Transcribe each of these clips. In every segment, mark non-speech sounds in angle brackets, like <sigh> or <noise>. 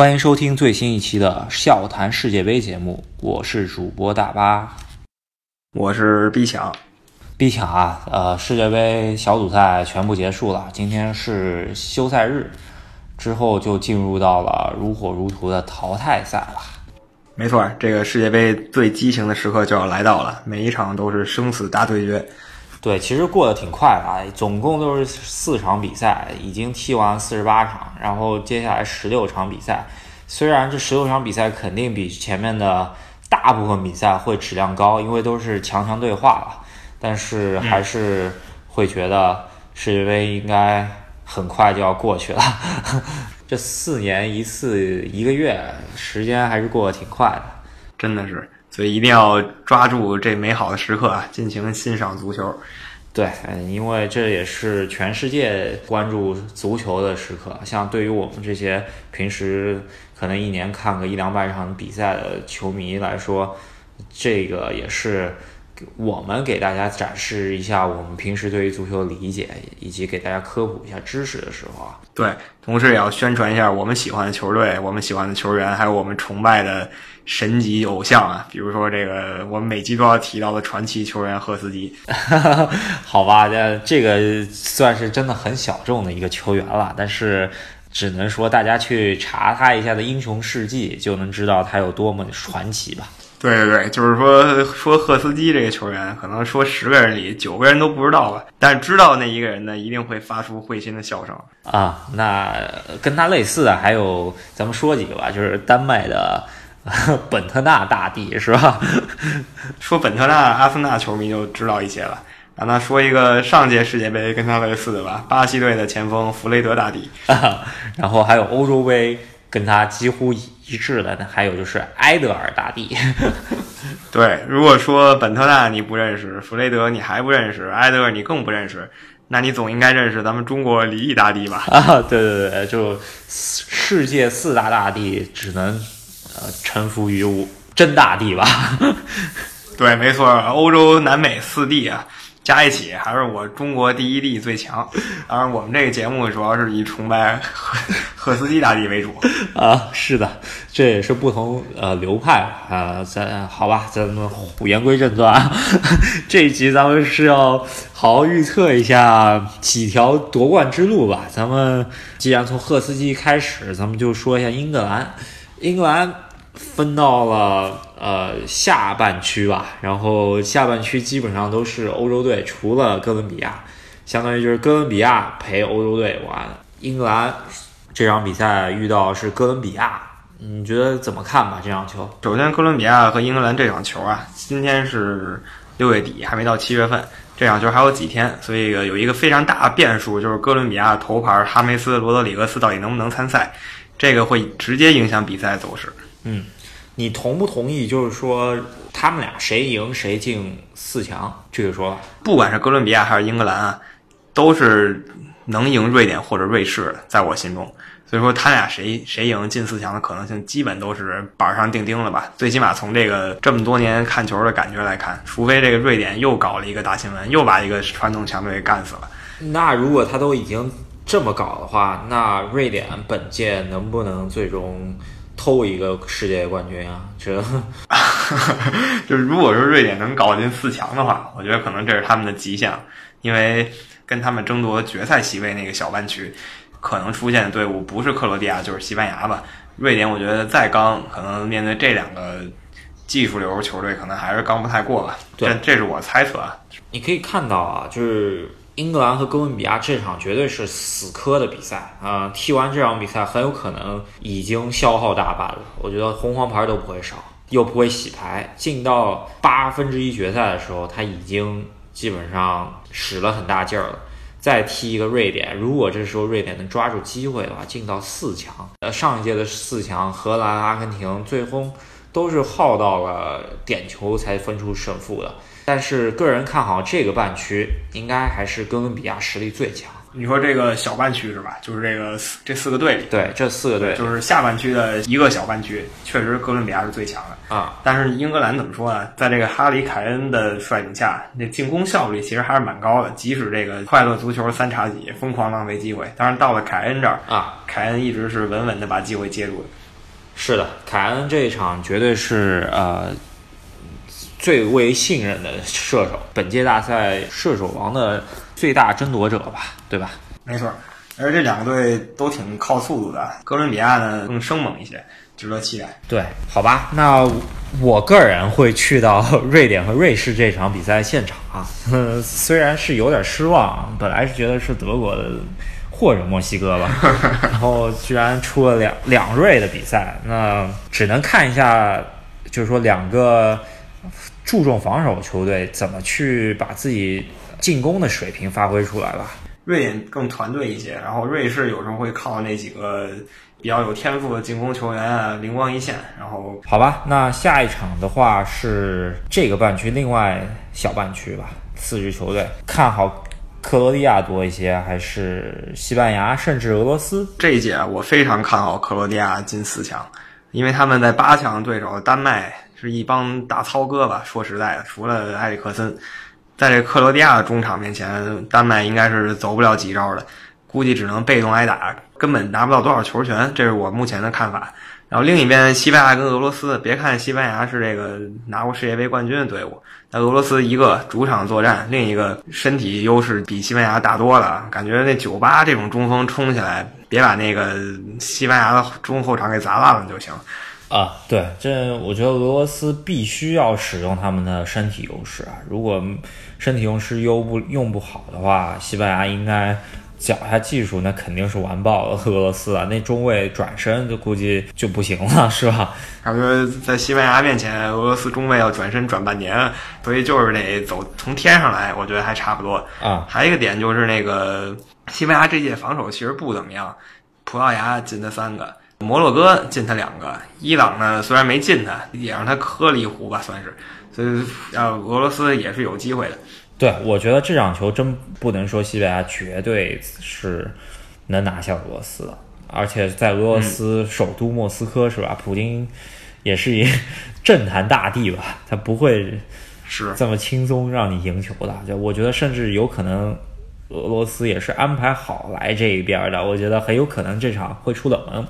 欢迎收听最新一期的《笑谈世界杯》节目，我是主播大巴，我是 B 强。B 强啊，呃，世界杯小组赛全部结束了，今天是休赛日，之后就进入到了如火如荼的淘汰赛了。没错，这个世界杯最激情的时刻就要来到了，每一场都是生死大对决。对，其实过得挺快的啊，总共都是四场比赛，已经踢完四十八场，然后接下来十六场比赛。虽然这十六场比赛肯定比前面的大部分比赛会质量高，因为都是强强对话了，但是还是会觉得世界杯应该很快就要过去了。<laughs> 这四年一次一个月，时间还是过得挺快的。真的是，所以一定要抓住这美好的时刻啊，尽情欣赏足球。对，嗯，因为这也是全世界关注足球的时刻。像对于我们这些平时可能一年看个一两百场比赛的球迷来说，这个也是我们给大家展示一下我们平时对于足球的理解，以及给大家科普一下知识的时候啊。对，同时也要宣传一下我们喜欢的球队、我们喜欢的球员，还有我们崇拜的神级偶像啊，比如说这个我们每集都要提到的传奇球员赫斯基。<laughs> 好吧，这这个算是真的很小众的一个球员了，但是只能说大家去查他一下的英雄事迹，就能知道他有多么传奇吧。对对对，就是说说赫斯基这个球员，可能说十个人里九个人都不知道吧，但是知道那一个人呢，一定会发出会心的笑声。啊，那跟他类似的还有，咱们说几个吧，就是丹麦的 <laughs> 本特纳大帝是吧？<laughs> 说本特纳，阿森纳球迷就知道一些了。让他说一个上届世界杯跟他类似的吧，巴西队的前锋弗雷德大帝。<laughs> 然后还有欧洲杯跟他几乎一致的，还有就是埃德尔大帝。对，如果说本特纳你不认识，弗雷德你还不认识，埃德尔你更不认识，那你总应该认识咱们中国李毅大帝吧？啊，对对对，就世界四大大帝只能呃臣服于我真大帝吧？<laughs> 对，没错，欧洲、南美四帝啊。加一起还是我中国第一帝最强。当然，我们这个节目主要是以崇拜赫赫斯基大帝为主 <laughs> 啊。是的，这也是不同呃流派啊。咱好吧，咱们言归正传，<laughs> 这一集咱们是要好好预测一下几条夺冠之路吧。咱们既然从赫斯基开始，咱们就说一下英格兰。英格兰分到了。呃，下半区吧，然后下半区基本上都是欧洲队，除了哥伦比亚，相当于就是哥伦比亚陪欧洲队玩。英格兰这场比赛遇到是哥伦比亚，你觉得怎么看吧？这场球？首先，哥伦比亚和英格兰这场球啊，今天是六月底，还没到七月份，这场球还有几天，所以有一个非常大的变数，就是哥伦比亚头牌哈梅斯·罗德里格斯到底能不能参赛，这个会直接影响比赛走势。嗯。你同不同意？就是说，他们俩谁赢谁进四强这个说法？不管是哥伦比亚还是英格兰啊，都是能赢瑞典或者瑞士的，在我心中。所以说，他俩谁谁赢进四强的可能性，基本都是板上钉钉了吧？最起码从这个这么多年看球的感觉来看，除非这个瑞典又搞了一个大新闻，又把一个传统强队给干死了。那如果他都已经这么搞的话，那瑞典本届能不能最终？偷一个世界冠军啊！这 <laughs> 就是如果说瑞典能搞进四强的话，我觉得可能这是他们的极限，因为跟他们争夺决赛席位那个小半区，可能出现的队伍不是克罗地亚就是西班牙吧。瑞典我觉得再刚，可能面对这两个技术流球队，可能还是刚不太过吧。这这是我猜测啊。你可以看到啊，就是。英格兰和哥伦比亚这场绝对是死磕的比赛啊！踢完这场比赛，很有可能已经消耗大半了。我觉得红黄牌都不会少，又不会洗牌。进到八分之一决赛的时候，他已经基本上使了很大劲儿了。再踢一个瑞典，如果这时候瑞典能抓住机会的话，进到四强。呃，上一届的四强，荷兰、阿根廷最终都是耗到了点球才分出胜负的。但是个人看好这个半区，应该还是哥伦比亚实力最强。你说这个小半区是吧？就是这个这四个队里，对这四个队，就是下半区的一个小半区，确实哥伦比亚是最强的啊。但是英格兰怎么说呢？在这个哈里凯恩的率领下，那进攻效率其实还是蛮高的。即使这个快乐足球三叉戟疯狂浪费机会，但是到了凯恩这儿啊，凯恩一直是稳稳的把机会接住的。是的，凯恩这一场绝对是呃最为信任的射手，本届大赛射手王的最大争夺者吧，对吧？没错，而这两个队都挺靠速度的，哥伦比亚呢更生猛一些，值得期待。对，好吧，那我个人会去到 <laughs> 瑞典和瑞士这场比赛现场啊，<laughs> 虽然是有点失望，本来是觉得是德国的或者墨西哥吧，<laughs> 然后居然出了两两瑞的比赛，那只能看一下，就是说两个注重防守球队怎么去把自己进攻的水平发挥出来吧。瑞典更团队一些，然后瑞士有时候会靠那几个比较有天赋的进攻球员啊，灵光一现。然后好吧，那下一场的话是这个半区另外小半区吧，四支球队看好克罗地亚多一些，还是西班牙甚至俄罗斯？这一届我非常看好克罗地亚进四强，因为他们在八强对手丹麦是一帮大糙哥吧。说实在的，除了埃里克森。在这克罗地亚的中场面前，丹麦应该是走不了几招的，估计只能被动挨打，根本拿不到多少球权。这是我目前的看法。然后另一边，西班牙跟俄罗斯，别看西班牙是这个拿过世界杯冠军的队伍，那俄罗斯一个主场作战，另一个身体优势比西班牙大多了。感觉那九八这种中锋冲起来，别把那个西班牙的中后场给砸烂了就行。啊，对，这我觉得俄罗斯必须要使用他们的身体优势啊。如果身体优势又不用不好的话，西班牙应该脚下技术那肯定是完爆了俄罗斯啊。那中卫转身就估计就不行了，是吧？感觉在西班牙面前，俄罗斯中卫要转身转半年，所以就是得走从天上来，我觉得还差不多啊。还有一个点就是那个西班牙这届防守其实不怎么样，葡萄牙进的三个。摩洛哥进他两个，伊朗呢虽然没进他，也让他磕了一壶吧，算是。所以，啊，俄罗斯也是有机会的。对，我觉得这场球真不能说西班牙绝对是能拿下俄罗斯的，而且在俄罗斯首都莫斯科是吧？普京也是一政坛大帝吧，他不会是这么轻松让你赢球的。就我觉得，甚至有可能。俄罗斯也是安排好来这一边的，我觉得很有可能这场会出冷门。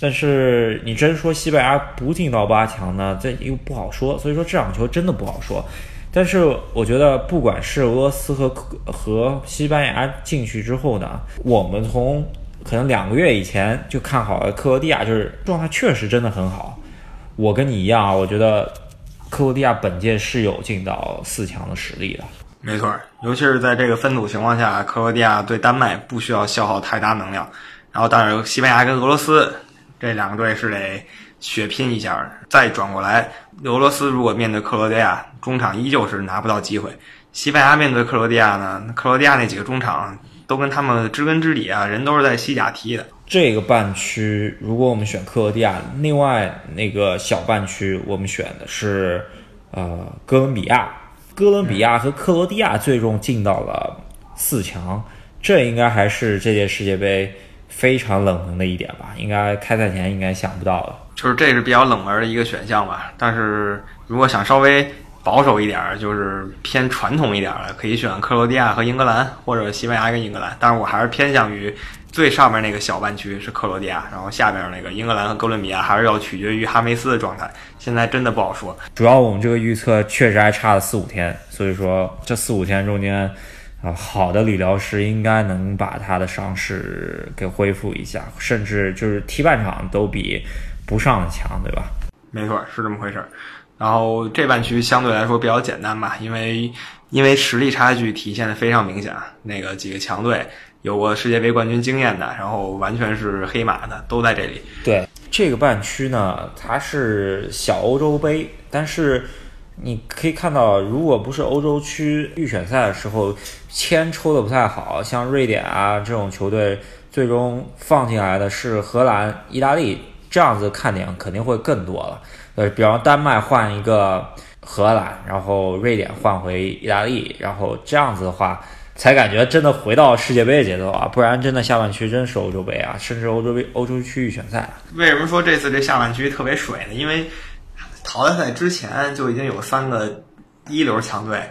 但是你真说西班牙不进到八强呢，这又不好说。所以说这场球真的不好说。但是我觉得，不管是俄罗斯和和西班牙进去之后呢，我们从可能两个月以前就看好了克罗地亚，就是状态确实真的很好。我跟你一样啊，我觉得克罗地亚本届是有进到四强的实力的。没错，尤其是在这个分组情况下，克罗地亚对丹麦不需要消耗太大能量。然后，当然西班牙跟俄罗斯这两个队是得血拼一下。再转过来，俄罗斯如果面对克罗地亚，中场依旧是拿不到机会。西班牙面对克罗地亚呢，克罗地亚那几个中场都跟他们知根知底啊，人都是在西甲踢的。这个半区，如果我们选克罗地亚，另外那个小半区我们选的是呃哥伦比亚。哥伦比亚和克罗地亚最终进到了四强，这应该还是这届世界杯非常冷门的一点吧？应该开赛前应该想不到的，就是这是比较冷门的一个选项吧。但是如果想稍微保守一点，就是偏传统一点的，可以选克罗地亚和英格兰，或者西班牙跟英格兰。但是我还是偏向于。最上面那个小半区是克罗地亚，然后下边那个英格兰和哥伦比亚还是要取决于哈梅斯的状态，现在真的不好说。主要我们这个预测确实还差了四五天，所以说这四五天中间，啊，好的理疗师应该能把他的伤势给恢复一下，甚至就是踢半场都比不上的强，对吧？没错，是这么回事儿。然后这半区相对来说比较简单吧，因为因为实力差距体现的非常明显，那个几个强队。有过世界杯冠军经验的，然后完全是黑马的，都在这里。对这个半区呢，它是小欧洲杯，但是你可以看到，如果不是欧洲区预选赛的时候签抽的不太好，像瑞典啊这种球队，最终放进来的是荷兰、意大利，这样子看点肯定会更多了。呃，比方丹麦换一个荷兰，然后瑞典换回意大利，然后这样子的话。才感觉真的回到世界杯的节奏啊！不然真的下半区真是欧洲杯啊，甚至欧洲杯、欧洲区域选赛。为什么说这次这下半区特别水呢？因为淘汰赛之前就已经有三个一流强队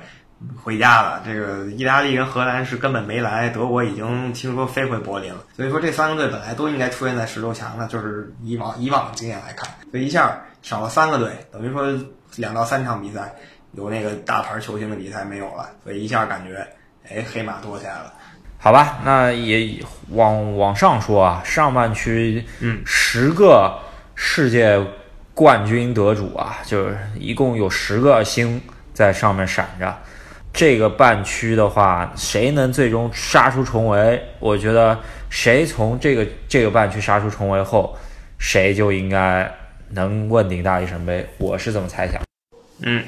回家了。这个意大利跟荷兰是根本没来，德国已经听说飞回柏林了。所以说这三个队本来都应该出现在十六强的，就是以往以往的经验来看，所以一下少了三个队，等于说两到三场比赛有那个大牌球星的比赛没有了，所以一下感觉哎黑马多起来了。好吧，那也往往上说啊，上半区嗯十个世界冠军得主啊，就是一共有十个星在上面闪着。这个半区的话，谁能最终杀出重围？我觉得谁从这个这个半区杀出重围后，谁就应该能问鼎大力神杯。我是这么猜想。嗯，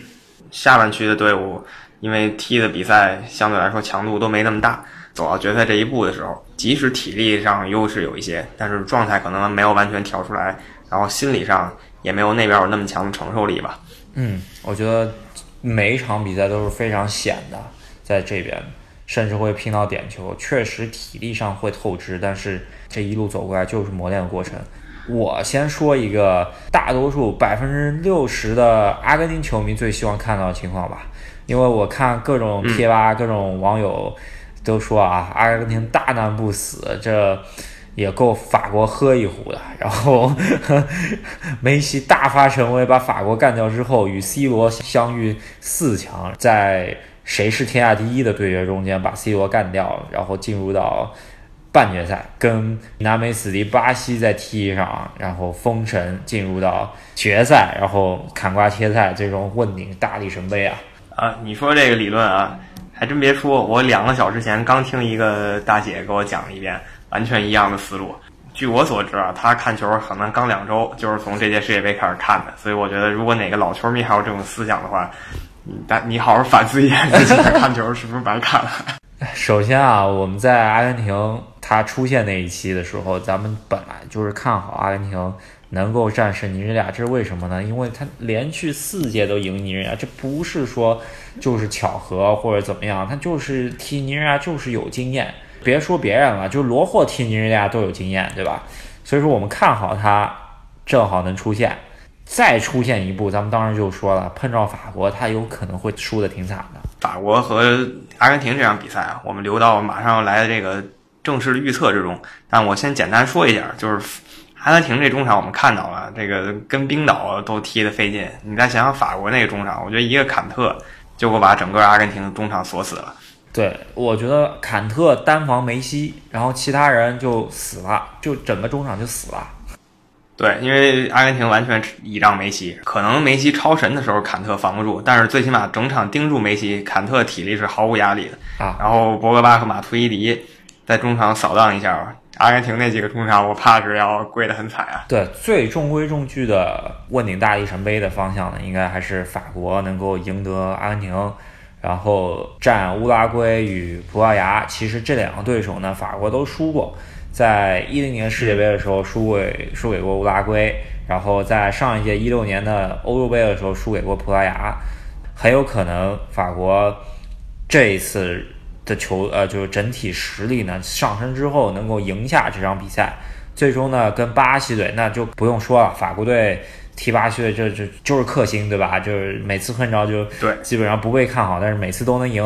下半区的队伍因为踢的比赛相对来说强度都没那么大，走到决赛这一步的时候，即使体力上优势有一些，但是状态可能没有完全调出来，然后心理上也没有那边有那么强的承受力吧。嗯，我觉得每一场比赛都是非常险的，在这边甚至会拼到点球，确实体力上会透支，但是这一路走过来就是磨练的过程。我先说一个大多数百分之六十的阿根廷球迷最希望看到的情况吧，因为我看各种贴吧、各种网友都说啊，阿根廷大难不死，这也够法国喝一壶的。<laughs> 然后梅西大发神威，把法国干掉之后，与 C 罗相遇四强，在谁是天下第一的对决中间把 C 罗干掉，然后进入到半决赛，跟南美死敌巴西在踢一场，然后封神进入到决赛，然后砍瓜切菜，最终问鼎大力神杯啊！啊，你说这个理论啊，还真别说，我两个小时前刚听一个大姐给我讲了一遍，完全一样的思路。据我所知啊，他看球可能刚两周，就是从这届世界杯开始看的，所以我觉得如果哪个老球迷还有这种思想的话，你但你好好反思一下自己看球是不是白看了。<laughs> 首先啊，我们在阿根廷他出现那一期的时候，咱们本来就是看好阿根廷能够战胜尼日利亚，这是为什么呢？因为他连续四届都赢尼日利亚，这不是说就是巧合或者怎么样，他就是踢尼日利亚就是有经验。别说别人了，就罗霍踢尼日利亚都有经验，对吧？所以说我们看好他正好能出现，再出现一步，咱们当时就说了，碰着法国他有可能会输的挺惨的。法国和阿根廷这场比赛啊，我们留到马上要来的这个正式的预测之中。但我先简单说一下，就是阿根廷这中场我们看到了，这个跟冰岛都踢得费劲。你再想想法国那个中场，我觉得一个坎特就够把整个阿根廷中场锁死了。对，我觉得坎特单防梅西，然后其他人就死了，就整个中场就死了。对，因为阿根廷完全倚仗梅西，可能梅西超神的时候坎特防不住，但是最起码整场盯住梅西，坎特体力是毫无压力的啊。然后博格巴和马图伊迪在中场扫荡一下，阿根廷那几个中场我怕是要跪得很惨啊。对，最中规中矩的问鼎大力神杯的方向呢，应该还是法国能够赢得阿根廷。然后战乌拉圭与葡萄牙，其实这两个对手呢，法国都输过，在一零年世界杯的时候输给输给过乌拉圭，然后在上一届一六年的欧洲杯的时候输给过葡萄牙，很有可能法国这一次的球呃就是整体实力呢上升之后能够赢下这场比赛，最终呢跟巴西队那就不用说了，法国队。踢巴西队这这就是克星，对吧？就是每次碰着就对，基本上不被看好，但是每次都能赢，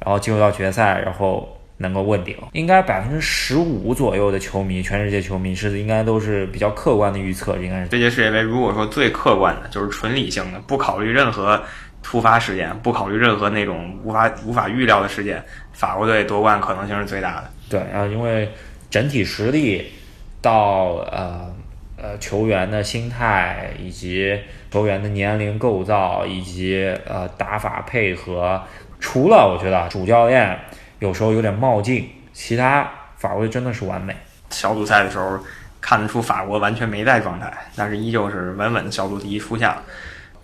然后进入到决赛，然后能够问鼎。应该百分之十五左右的球迷，全世界球迷是应该都是比较客观的预测，应该是这届世界杯如果说最客观的就是纯理性的，不考虑任何突发事件，不考虑任何那种无法无法预料的事件，法国队夺冠可能性是最大的。对啊，因为整体实力到呃。呃，球员的心态以及球员的年龄构造以及呃打法配合，除了我觉得主教练有时候有点冒进，其他法国真的是完美。小组赛的时候看得出法国完全没在状态，但是依旧是稳稳的小组第一出现了。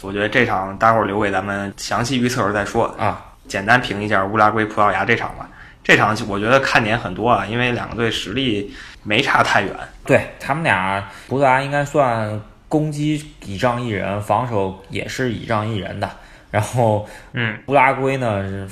我觉得这场待会儿留给咱们详细预测时再说啊，简单评一下乌拉圭葡萄牙这场吧。这场我觉得看点很多啊，因为两个队实力没差太远。对他们俩，葡萄牙应该算攻击倚仗一人，防守也是倚仗一人的。然后，嗯，乌拉圭呢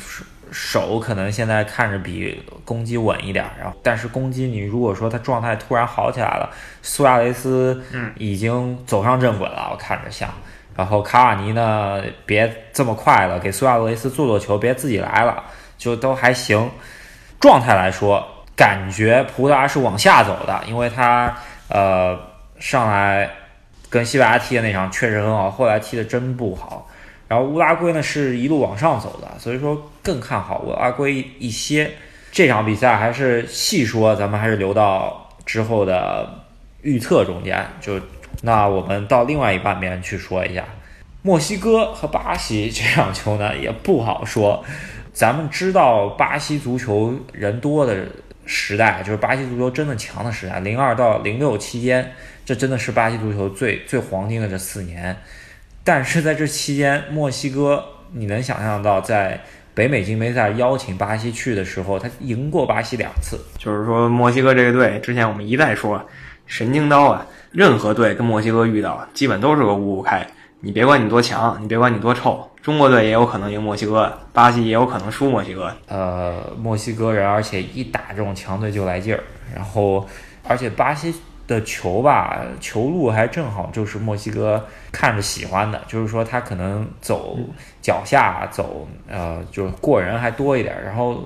手可能现在看着比攻击稳一点，然后但是攻击你如果说他状态突然好起来了，苏亚雷斯嗯已经走上正轨了，我看着像。然后卡瓦尼呢，别这么快了，给苏亚雷斯做做球，别自己来了，就都还行。状态来说，感觉葡萄牙是往下走的，因为他呃上来跟西班牙踢的那场确实很好，后来踢的真不好。然后乌拉圭呢是一路往上走的，所以说更看好乌拉圭一些。这场比赛还是细说，咱们还是留到之后的预测中间。就那我们到另外一半边去说一下，墨西哥和巴西这场球呢也不好说。咱们知道巴西足球人多的时代，就是巴西足球真的强的时代，零二到零六期间，这真的是巴西足球最最黄金的这四年。但是在这期间，墨西哥你能想象到在北美金杯赛邀请巴西去的时候，他赢过巴西两次。就是说，墨西哥这个队，之前我们一再说神经刀啊，任何队跟墨西哥遇到，基本都是个五五开。你别管你多强，你别管你多臭，中国队也有可能赢墨西哥，巴西也有可能输墨西哥。呃，墨西哥人，而且一打这种强队就来劲儿，然后而且巴西。的球吧，球路还正好就是墨西哥看着喜欢的，就是说他可能走脚下走，呃，就是过人还多一点。然后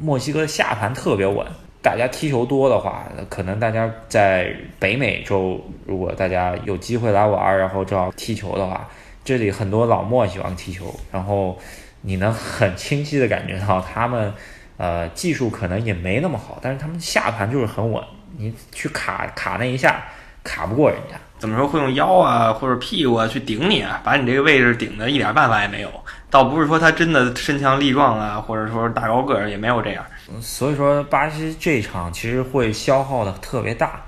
墨西哥下盘特别稳，大家踢球多的话，可能大家在北美洲，如果大家有机会来玩，然后正好踢球的话，这里很多老墨喜欢踢球，然后你能很清晰的感觉到他们，呃，技术可能也没那么好，但是他们下盘就是很稳。你去卡卡那一下，卡不过人家。怎么说会用腰啊或者屁股啊去顶你啊，把你这个位置顶的一点办法也没有。倒不是说他真的身强力壮啊，或者说大高个儿也没有这样。所以说巴西这场其实会消耗的特别大，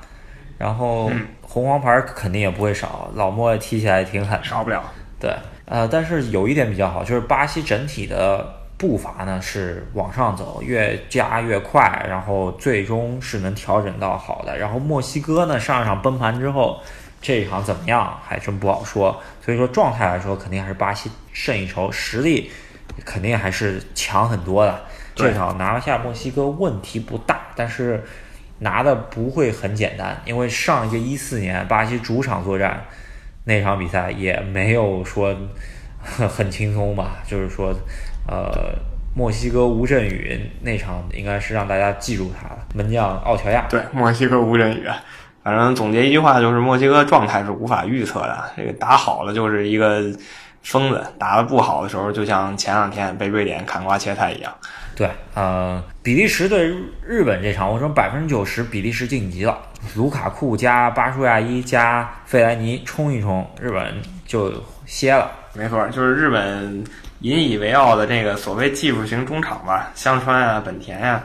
然后红黄牌肯定也不会少。老莫踢起来挺狠，少不了。对，呃，但是有一点比较好，就是巴西整体的。步伐呢是往上走，越加越快，然后最终是能调整到好的。然后墨西哥呢上一场崩盘之后，这一场怎么样还真不好说。所以说状态来说，肯定还是巴西胜一筹，实力肯定还是强很多的。这场拿下墨西哥问题不大，但是拿的不会很简单，因为上一个一四年巴西主场作战那场比赛也没有说很轻松吧，就是说。呃，墨西哥吴镇宇那场应该是让大家记住他了，门将奥乔亚。对，墨西哥吴镇宇，反正总结一句话就是墨西哥状态是无法预测的，这个打好了就是一个疯子，打的不好的时候就像前两天被瑞典砍瓜切菜一样。对，呃，比利时对日本这场，我说百分之九十比利时晋级了，卢卡库加巴舒亚伊加费莱尼冲一冲，日本就歇了。没错，就是日本。引以为傲的这个所谓技术型中场吧，香川啊、本田呀，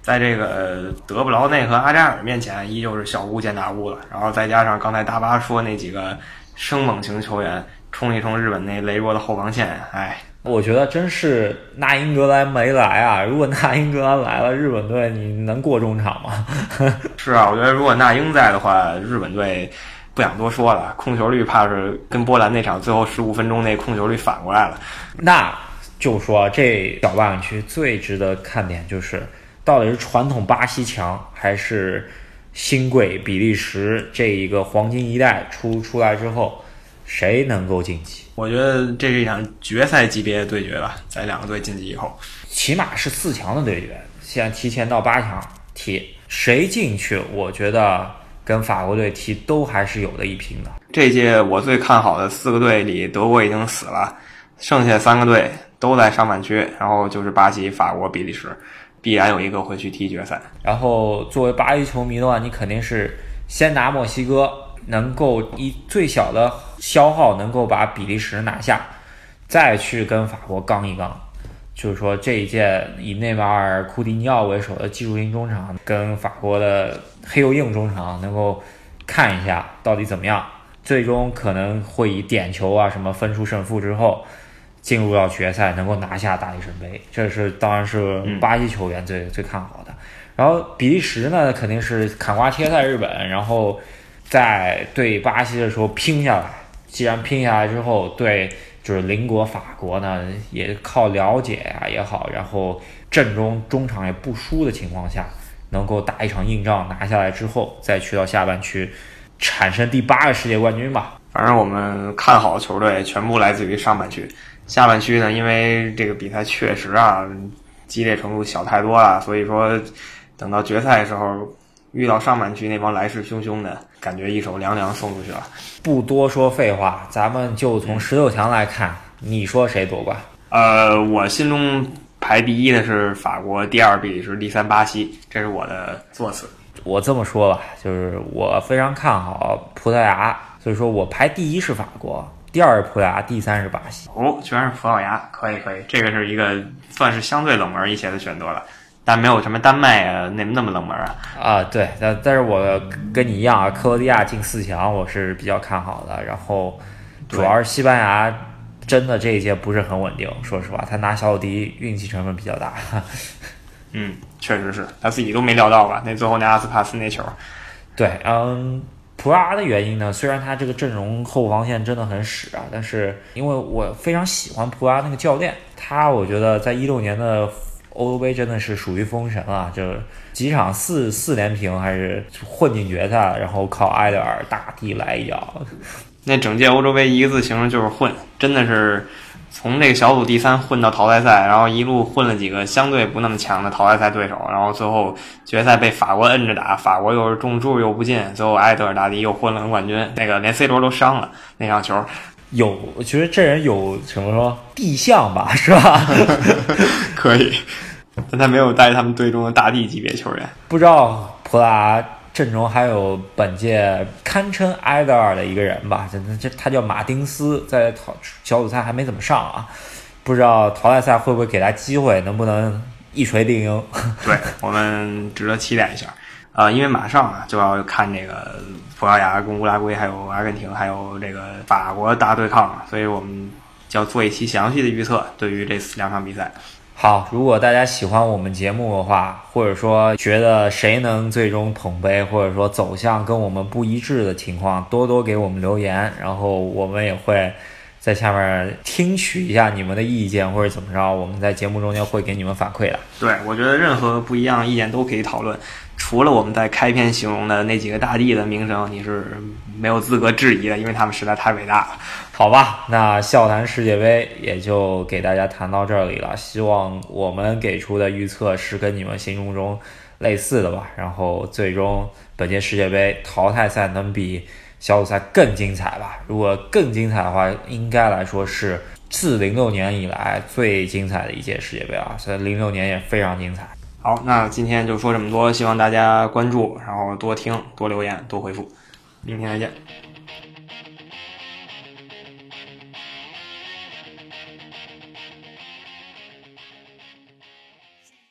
在这个德布劳内和阿扎尔面前，依旧是小巫见大巫了。然后再加上刚才大巴说那几个生猛型球员，冲一冲日本那羸弱的后防线，哎，我觉得真是纳英格兰没来啊！<laughs> 如果纳英格兰来了，日本队你能过中场吗？<laughs> 是啊，我觉得如果那英在的话，日本队。不想多说了，控球率怕是跟波兰那场最后十五分钟那控球率反过来了。那就说这小半区最值得看点就是，到底是传统巴西强，还是新贵比利时这一个黄金一代出出来之后，谁能够晋级？我觉得这是一场决赛级别的对决吧，在两个队晋级以后，起码是四强的对决，现在提前到八强踢，谁进去？我觉得。跟法国队踢都还是有的一拼的。这届我最看好的四个队里，德国已经死了，剩下三个队都在上半区，然后就是巴西、法国、比利时，必然有一个会去踢决赛。然后作为巴西球迷的话，你肯定是先拿墨西哥，能够以最小的消耗能够把比利时拿下，再去跟法国刚一刚。就是说这一届以内马尔、库蒂尼奥为首的技术型中场，跟法国的黑又硬中场能够看一下到底怎么样，最终可能会以点球啊什么分出胜负之后，进入到决赛，能够拿下大力神杯，这是当然是巴西球员最最看好的。然后比利时呢，肯定是砍瓜切菜日本，然后在对巴西的时候拼下来。既然拼下来之后，对。就是邻国法国呢，也靠了解啊也好，然后阵中中场也不输的情况下，能够打一场硬仗拿下来之后，再去到下半区，产生第八个世界冠军吧。反正我们看好的球队全部来自于上半区，下半区呢，因为这个比赛确实啊激烈程度小太多了，所以说等到决赛的时候遇到上半区那帮来势汹汹的，感觉一手凉凉送出去了。不多说废话，咱们就从十六强来看，你说谁夺冠？呃，我心中排第一的是法国，第二比利时，第三巴西，这是我的座次。我这么说吧，就是我非常看好葡萄牙，所以说我排第一是法国，第二是葡萄牙，第三是巴西。哦，居然是葡萄牙，可以可以，这个是一个算是相对冷门一些的选择了，但没有什么丹麦啊那那么冷门啊。啊，对，但但是我跟你一样啊，克罗地亚进四强我是比较看好的，然后主要是西班牙真的这一届不是很稳定，说实话，他拿小组第一运气成分比较大。<laughs> 嗯，确实是他自己都没料到吧？那最后那阿斯帕斯那球，对，嗯，葡萄牙的原因呢，虽然他这个阵容后防线真的很屎啊，但是因为我非常喜欢葡萄牙那个教练，他我觉得在一六年的欧洲杯真的是属于封神啊，就几场四四连平还是混进决赛，然后靠埃德尔大地来一脚，那整届欧洲杯一个字形容就是混，真的是。从这个小组第三混到淘汰赛，然后一路混了几个相对不那么强的淘汰赛对手，然后最后决赛被法国摁着打，法国又是中柱又不进，最后埃德尔大帝又混了个冠军，那个连 C 罗都伤了那场球。有，我觉得这人有什么说地相吧，是吧？<laughs> 可以，但他没有带他们队中的大帝级别球员。不知道葡萄牙。阵中还有本届堪称埃德尔的一个人吧，这这他叫马丁斯，在淘小组赛还没怎么上啊，不知道淘汰赛会不会给他机会，能不能一锤定音？对我们值得期待一下啊，因为马上啊就要看这个葡萄牙跟乌拉圭，还有阿根廷，还有这个法国大对抗，所以我们要做一期详细的预测，对于这两场比赛。好，如果大家喜欢我们节目的话，或者说觉得谁能最终捧杯，或者说走向跟我们不一致的情况，多多给我们留言，然后我们也会在下面听取一下你们的意见，或者怎么着，我们在节目中间会给你们反馈的。对，我觉得任何不一样意见都可以讨论。除了我们在开篇形容的那几个大帝的名声，你是没有资格质疑的，因为他们实在太伟大了。好吧，那笑谈世界杯也就给大家谈到这里了。希望我们给出的预测是跟你们心目中类似的吧。然后最终本届世界杯淘汰赛能比小组赛更精彩吧？如果更精彩的话，应该来说是自零六年以来最精彩的一届世界杯啊。所以零六年也非常精彩。好，那今天就说这么多，希望大家关注，然后多听、多留言、多回复，明天再见。